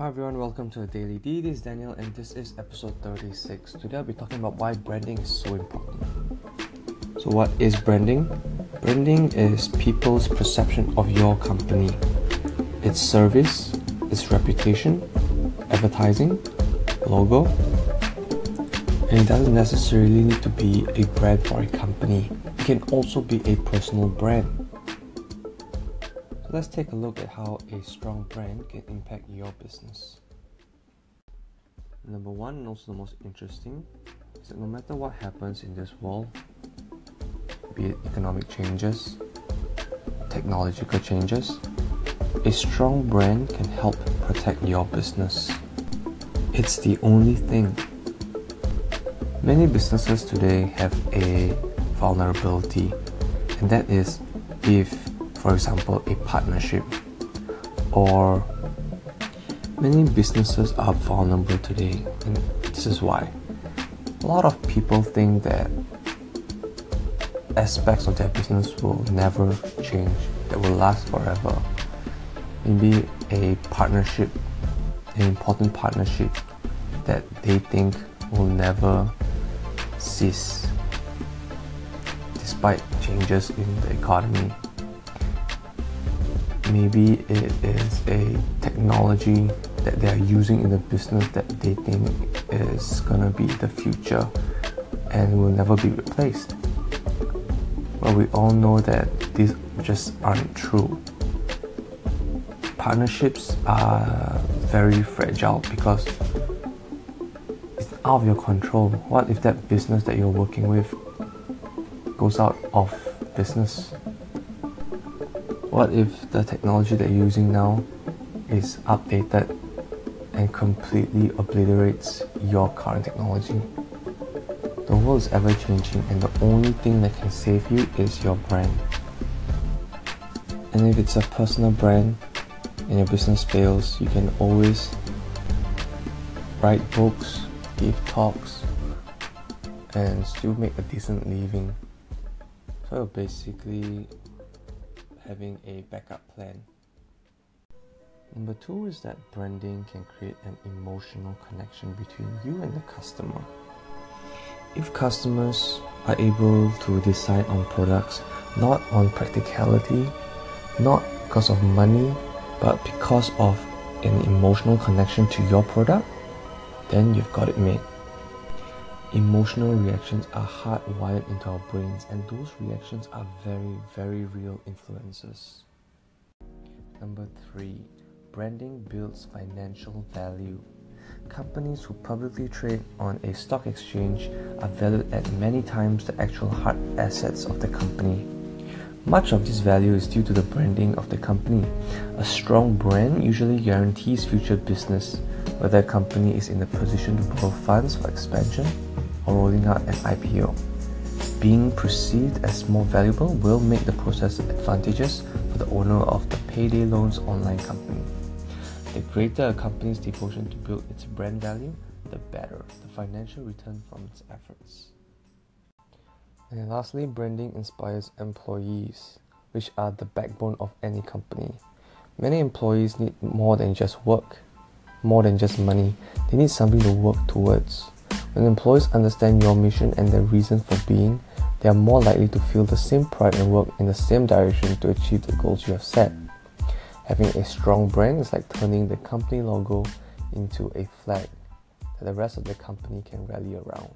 Hi everyone, welcome to the Daily D. This is Daniel and this is episode 36. Today I'll be talking about why branding is so important. So, what is branding? Branding is people's perception of your company, its service, its reputation, advertising, logo, and it doesn't necessarily need to be a brand for a company, it can also be a personal brand. Let's take a look at how a strong brand can impact your business. Number one, and also the most interesting, is that no matter what happens in this world, be it economic changes, technological changes, a strong brand can help protect your business. It's the only thing. Many businesses today have a vulnerability, and that is if for example, a partnership, or many businesses are vulnerable today, and this is why. A lot of people think that aspects of their business will never change, that will last forever. Maybe a partnership, an important partnership that they think will never cease despite changes in the economy maybe it is a technology that they are using in the business that they think is gonna be the future and will never be replaced. But we all know that these just aren't true. Partnerships are very fragile because it's out of your control. What if that business that you're working with goes out of business? What if the technology that you're using now is updated and completely obliterates your current technology? The world is ever changing, and the only thing that can save you is your brand. And if it's a personal brand and your business fails, you can always write books, give talks, and still make a decent living. So basically having a backup plan. Number two is that branding can create an emotional connection between you and the customer. If customers are able to decide on products not on practicality, not because of money, but because of an emotional connection to your product, then you've got it made. Emotional reactions are hardwired into our brains, and those reactions are very, very real influences. Number three, branding builds financial value. Companies who publicly trade on a stock exchange are valued at many times the actual hard assets of the company. Much of this value is due to the branding of the company. A strong brand usually guarantees future business, whether a company is in a position to borrow funds for expansion or rolling out an IPO. Being perceived as more valuable will make the process advantageous for the owner of the payday loans online company. The greater a company's devotion to build its brand value, the better the financial return from its efforts. And lastly, branding inspires employees, which are the backbone of any company. Many employees need more than just work, more than just money. They need something to work towards. When employees understand your mission and their reason for being, they are more likely to feel the same pride and work in the same direction to achieve the goals you have set. Having a strong brand is like turning the company logo into a flag that the rest of the company can rally around.